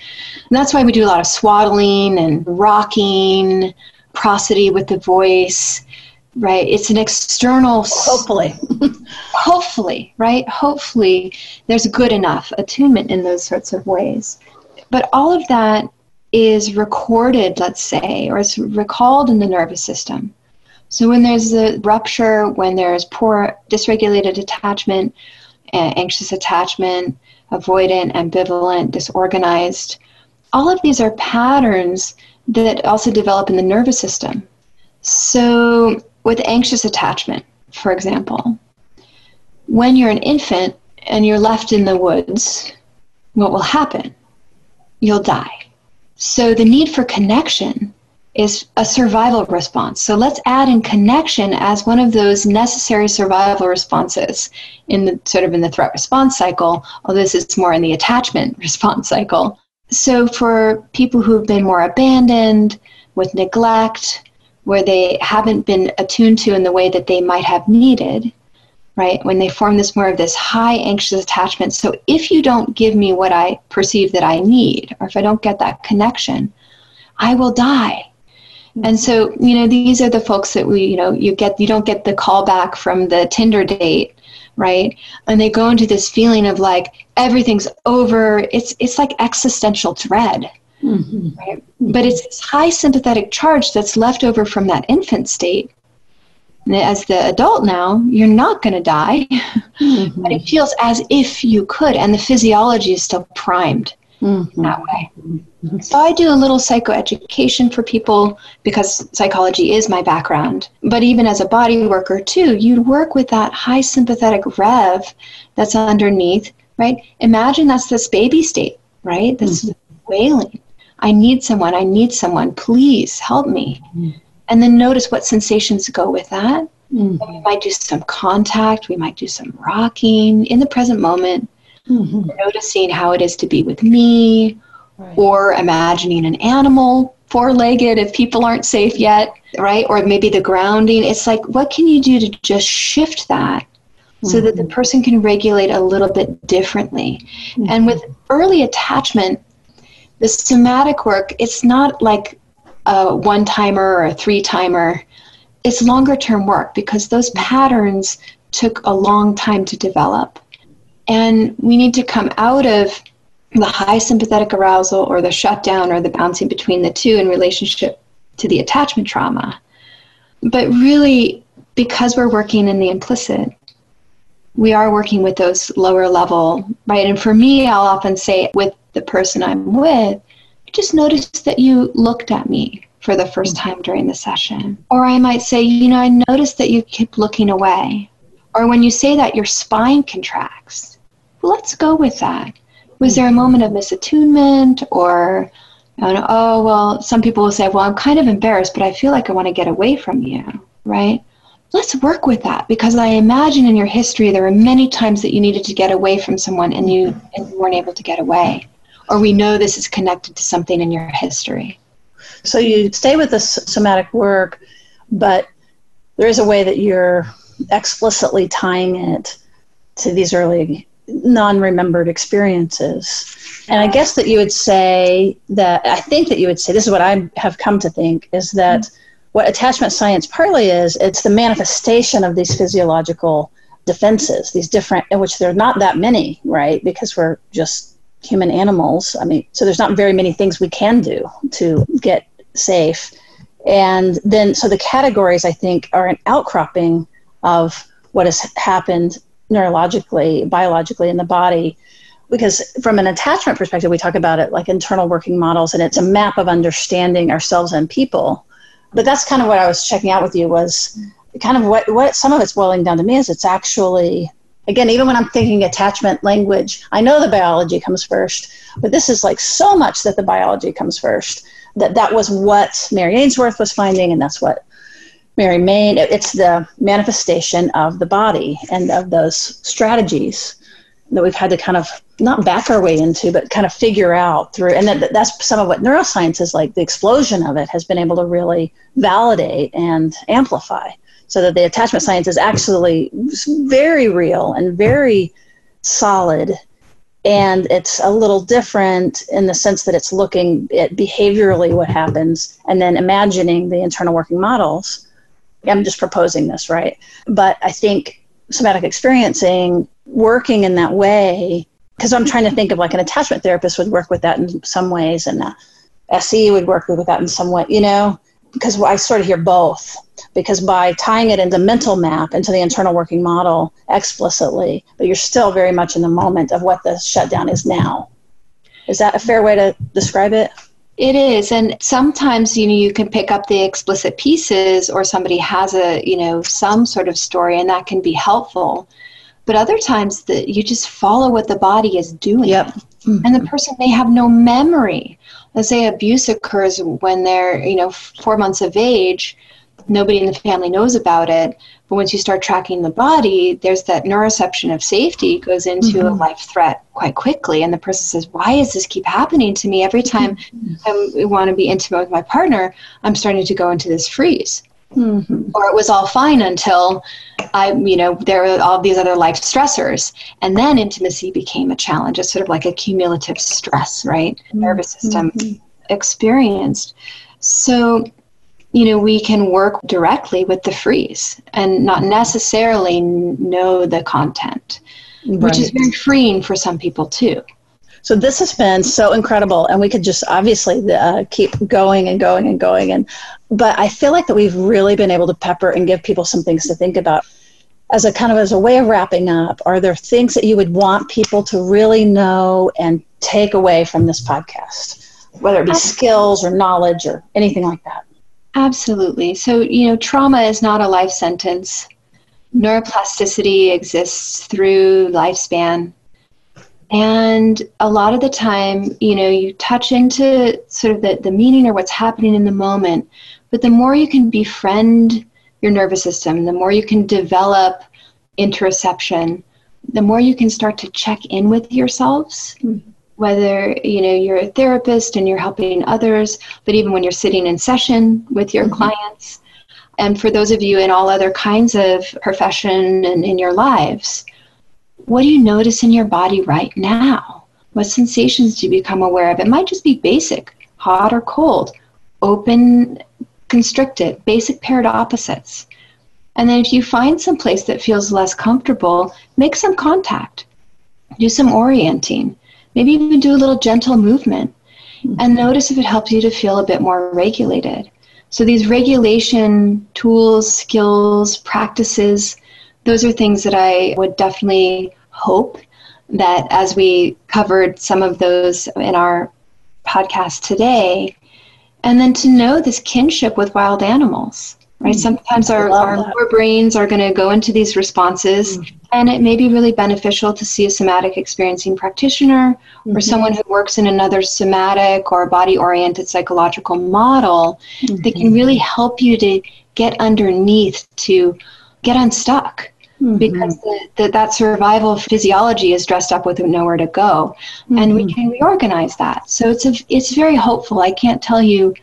and that's why we do a lot of swaddling and rocking prosody with the voice right? It's an external hopefully. hopefully right? Hopefully there's good enough attunement in those sorts of ways. But all of that is recorded let's say or is recalled in the nervous system. So when there's a rupture, when there's poor dysregulated attachment, anxious attachment, avoidant, ambivalent, disorganized, all of these are patterns that also develop in the nervous system. So with anxious attachment, for example, when you're an infant and you're left in the woods, what will happen? You'll die. So the need for connection is a survival response. So let's add in connection as one of those necessary survival responses in the sort of in the threat response cycle, although this is more in the attachment response cycle. So for people who've been more abandoned with neglect, where they haven't been attuned to in the way that they might have needed, right? When they form this more of this high anxious attachment. So if you don't give me what I perceive that I need, or if I don't get that connection, I will die mm-hmm. and so, you know, these are the folks that we, you know, you get, you don't get the call back from the Tinder date, right? And they go into this feeling of like everything's over. It's it's like existential dread, mm-hmm. right? But it's this high sympathetic charge that's left over from that infant state. And as the adult now, you're not going to die, mm-hmm. but it feels as if you could, and the physiology is still primed mm-hmm. that way. So I do a little psychoeducation for people because psychology is my background. But even as a body worker too, you work with that high sympathetic rev that's underneath, right? Imagine that's this baby state, right? This mm-hmm. wailing. I need someone, I need someone, please help me. Mm-hmm. And then notice what sensations go with that. Mm-hmm. We might do some contact, we might do some rocking in the present moment mm-hmm. noticing how it is to be with me, right. or imagining an animal four legged if people aren't safe yet, right? Or maybe the grounding. It's like, what can you do to just shift that mm-hmm. so that the mm-hmm. person can regulate a little bit differently? Mm-hmm. And with early attachment, the somatic work, it's not like a one timer or a three timer. It's longer term work because those patterns took a long time to develop. And we need to come out of the high sympathetic arousal or the shutdown or the bouncing between the two in relationship to the attachment trauma. But really, because we're working in the implicit, we are working with those lower level, right? And for me, I'll often say with the person I'm with, I just noticed that you looked at me for the first mm. time during the session. Or I might say, you know, I noticed that you keep looking away. Or when you say that, your spine contracts let's go with that. Was there a mm. moment of misattunement or, you know, oh, well, some people will say, well, I'm kind of embarrassed, but I feel like I want to get away from you, right? Let's work with that because I imagine in your history there were many times that you needed to get away from someone and you, and you weren't able to get away. Or we know this is connected to something in your history. So you stay with the somatic work, but there is a way that you're explicitly tying it to these early non remembered experiences. And I guess that you would say that, I think that you would say, this is what I have come to think, is that what attachment science partly is, it's the manifestation of these physiological defenses, these different, in which there are not that many, right? Because we're just human animals. I mean, so there's not very many things we can do to get safe. And then, so the categories, I think, are an outcropping of what has happened neurologically, biologically in the body. Because from an attachment perspective, we talk about it like internal working models, and it's a map of understanding ourselves and people. But that's kind of what I was checking out with you was kind of what, what some of it's boiling down to me is it's actually again even when i'm thinking attachment language i know the biology comes first but this is like so much that the biology comes first that that was what mary ainsworth was finding and that's what Mary Main, it's the manifestation of the body and of those strategies that we've had to kind of not back our way into, but kind of figure out through. And that, that's some of what neuroscience is like. The explosion of it has been able to really validate and amplify, so that the attachment science is actually very real and very solid. And it's a little different in the sense that it's looking at behaviorally what happens and then imagining the internal working models I'm just proposing this, right? But I think somatic experiencing, working in that way, because I'm trying to think of like an attachment therapist would work with that in some ways, and a SE would work with that in some way, you know, because I sort of hear both. Because by tying it into mental map, into the internal working model explicitly, but you're still very much in the moment of what the shutdown is now. Is that a fair way to describe it? It is, and sometimes you know you can pick up the explicit pieces, or somebody has a you know some sort of story, and that can be helpful. But other times that you just follow what the body is doing, yep. Mm-hmm. and the person may have no memory. Let's say abuse occurs when they're you know four months of age, nobody in the family knows about it, but once you start tracking the body, there's that neuroception of safety goes into mm-hmm. a life threat quite quickly. And the person says, Why does this keep happening to me? Every time mm-hmm. I want to be intimate with my partner, I'm starting to go into this freeze. Mm-hmm. Or it was all fine until I, you know, there were all these other life stressors. And then intimacy became a challenge. It's sort of like a cumulative stress, right? Nervous system mm-hmm. experienced. So you know, we can work directly with the freeze and not necessarily know the content, right. which is very freeing for some people too. So this has been so incredible, and we could just obviously uh, keep going and going and going. And but I feel like that we've really been able to pepper and give people some things to think about. As a kind of as a way of wrapping up, are there things that you would want people to really know and take away from this podcast, whether it be skills or knowledge or anything like that? Absolutely. So, you know, trauma is not a life sentence. Neuroplasticity exists through lifespan. And a lot of the time, you know, you touch into sort of the, the meaning or what's happening in the moment. But the more you can befriend your nervous system, the more you can develop interoception, the more you can start to check in with yourselves. Mm-hmm whether you know you're a therapist and you're helping others but even when you're sitting in session with your mm-hmm. clients and for those of you in all other kinds of profession and in your lives what do you notice in your body right now? What sensations do you become aware of? It might just be basic hot or cold open constricted basic paired opposites. And then if you find some place that feels less comfortable make some contact. Do some orienting. Maybe even do a little gentle movement. And notice if it helps you to feel a bit more regulated. So, these regulation tools, skills, practices, those are things that I would definitely hope that as we covered some of those in our podcast today, and then to know this kinship with wild animals. right? Sometimes our, our brains are going to go into these responses, mm-hmm. and it may be really beneficial to see a somatic experiencing practitioner mm-hmm. or someone who works in another somatic or body oriented psychological model mm-hmm. that can really help you to get underneath to get unstuck. Mm-hmm. Because the, the, that survival physiology is dressed up with nowhere to go, and we mm-hmm. can reorganize that. So it's a, it's very hopeful. I can't tell you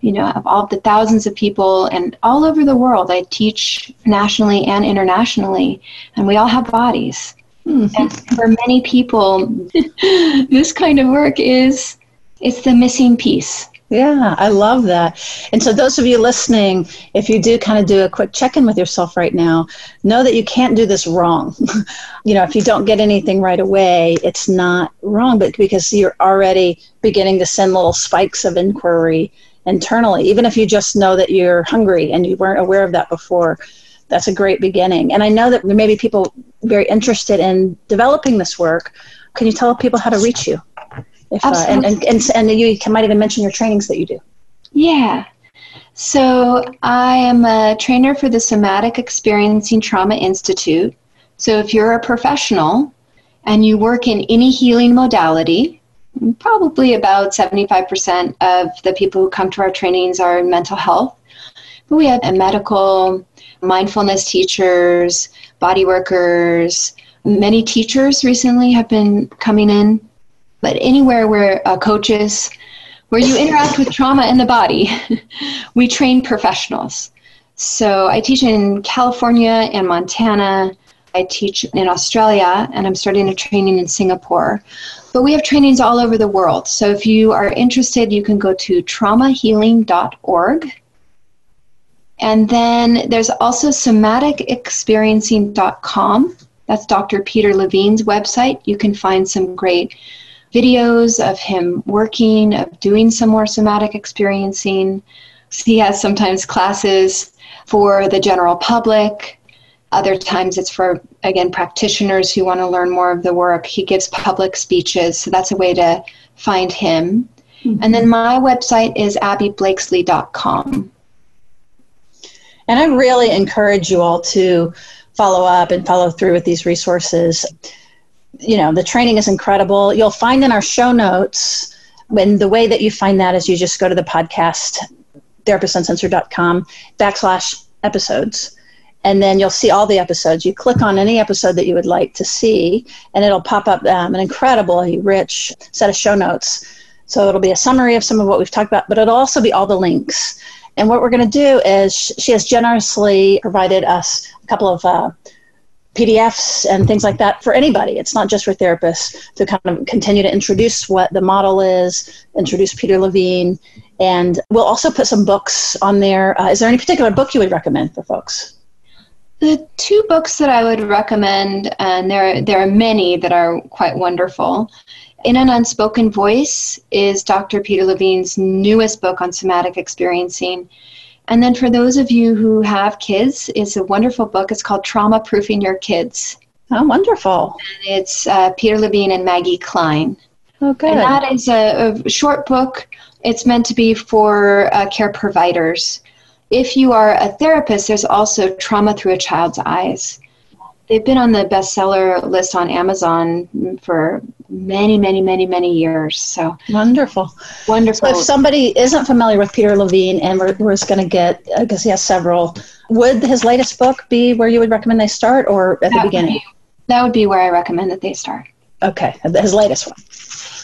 you know, of all the thousands of people and all over the world. I teach nationally and internationally, and we all have bodies. Mm-hmm. And for many people, this kind of work is it's the missing piece. Yeah, I love that. And so, those of you listening, if you do kind of do a quick check in with yourself right now, know that you can't do this wrong. you know, if you don't get anything right away, it's not wrong, but because you're already beginning to send little spikes of inquiry internally, even if you just know that you're hungry and you weren't aware of that before. That's a great beginning. And I know that there may be people very interested in developing this work. Can you tell people how to reach you? If, uh, and, and, and, and you might even mention your trainings that you do. Yeah. So I am a trainer for the Somatic Experiencing Trauma Institute. So if you're a professional and you work in any healing modality, probably about 75% of the people who come to our trainings are in mental health. But we have medical, mindfulness teachers, body workers. Many teachers recently have been coming in. But anywhere where uh, coaches, where you interact with trauma in the body, we train professionals. So I teach in California and Montana. I teach in Australia, and I'm starting a training in Singapore. But we have trainings all over the world. So if you are interested, you can go to traumahealing.org. And then there's also somaticexperiencing.com. That's Dr. Peter Levine's website. You can find some great videos of him working, of doing some more somatic experiencing. He has sometimes classes for the general public. Other times it's for, again, practitioners who want to learn more of the work. He gives public speeches, so that's a way to find him. Mm-hmm. And then my website is abiblakeslee.com. And I really encourage you all to follow up and follow through with these resources. You know, the training is incredible. You'll find in our show notes, when the way that you find that is you just go to the podcast, therapistsuncensored.com backslash episodes and then you'll see all the episodes. You click on any episode that you would like to see, and it'll pop up um, an incredibly rich set of show notes. So it'll be a summary of some of what we've talked about, but it'll also be all the links. And what we're going to do is she has generously provided us a couple of uh, PDFs and things like that for anybody. It's not just for therapists to kind of continue to introduce what the model is, introduce Peter Levine, and we'll also put some books on there. Uh, is there any particular book you would recommend for folks? The two books that I would recommend, and there there are many that are quite wonderful. In an Unspoken Voice is Dr. Peter Levine's newest book on somatic experiencing. And then for those of you who have kids, it's a wonderful book. It's called Trauma Proofing Your Kids. Oh, wonderful. And it's uh, Peter Levine and Maggie Kline. Oh, good. And that is a, a short book. It's meant to be for uh, care providers if you are a therapist, there's also Trauma Through a Child's Eyes. They've been on the bestseller list on Amazon for many, many, many, many years. So wonderful, wonderful. So if somebody isn't familiar with Peter Levine, and we're, we're just going to get, I guess he has several. Would his latest book be where you would recommend they start, or at that the beginning? Would be, that would be where I recommend that they start. Okay, his latest one.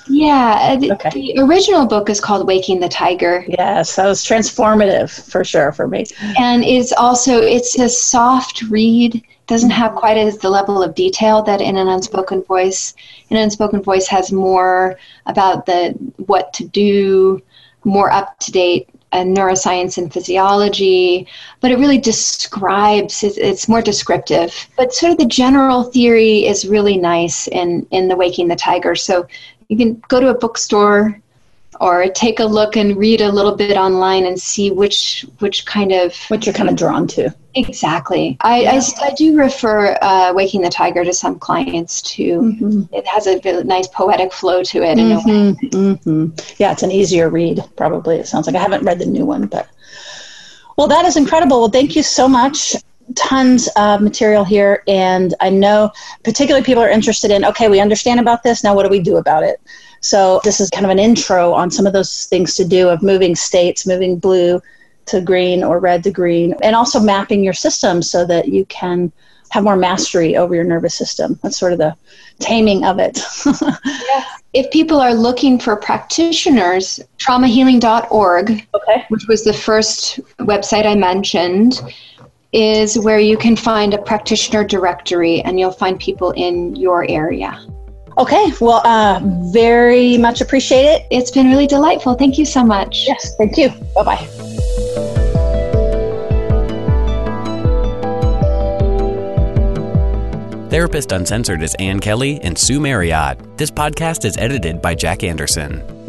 Yeah, okay. the original book is called Waking the Tiger. Yes, that was transformative for sure for me. And it's also it's a soft read. Doesn't have quite as the level of detail that in an unspoken voice. An unspoken voice has more about the what to do, more up to date uh, neuroscience and physiology, but it really describes, it's more descriptive. But sort of the general theory is really nice in, in The Waking the Tiger. So you can go to a bookstore or take a look and read a little bit online and see which which kind of what you're kind of drawn to exactly i, yeah. I, I, do refer uh, waking the tiger to some clients too mm-hmm. it has a nice poetic flow to it mm-hmm. Mm-hmm. yeah it's an easier read probably it sounds like i haven't read the new one but Well, that is incredible. Well, thank you so much. Tons of material here, and I know particularly people are interested in okay, we understand about this. Now, what do we do about it? So, this is kind of an intro on some of those things to do of moving states, moving blue to green or red to green, and also mapping your system so that you can have more mastery over your nervous system. That's sort of the taming of it. yes. If people are looking for practitioners, traumahealing.org, okay. which was the first website I mentioned, is where you can find a practitioner directory and you'll find people in your area. Okay, well, uh, very much appreciate it. It's been really delightful. Thank you so much. Yes, thank you. Bye bye. Therapist Uncensored is Ann Kelly and Sue Marriott. This podcast is edited by Jack Anderson.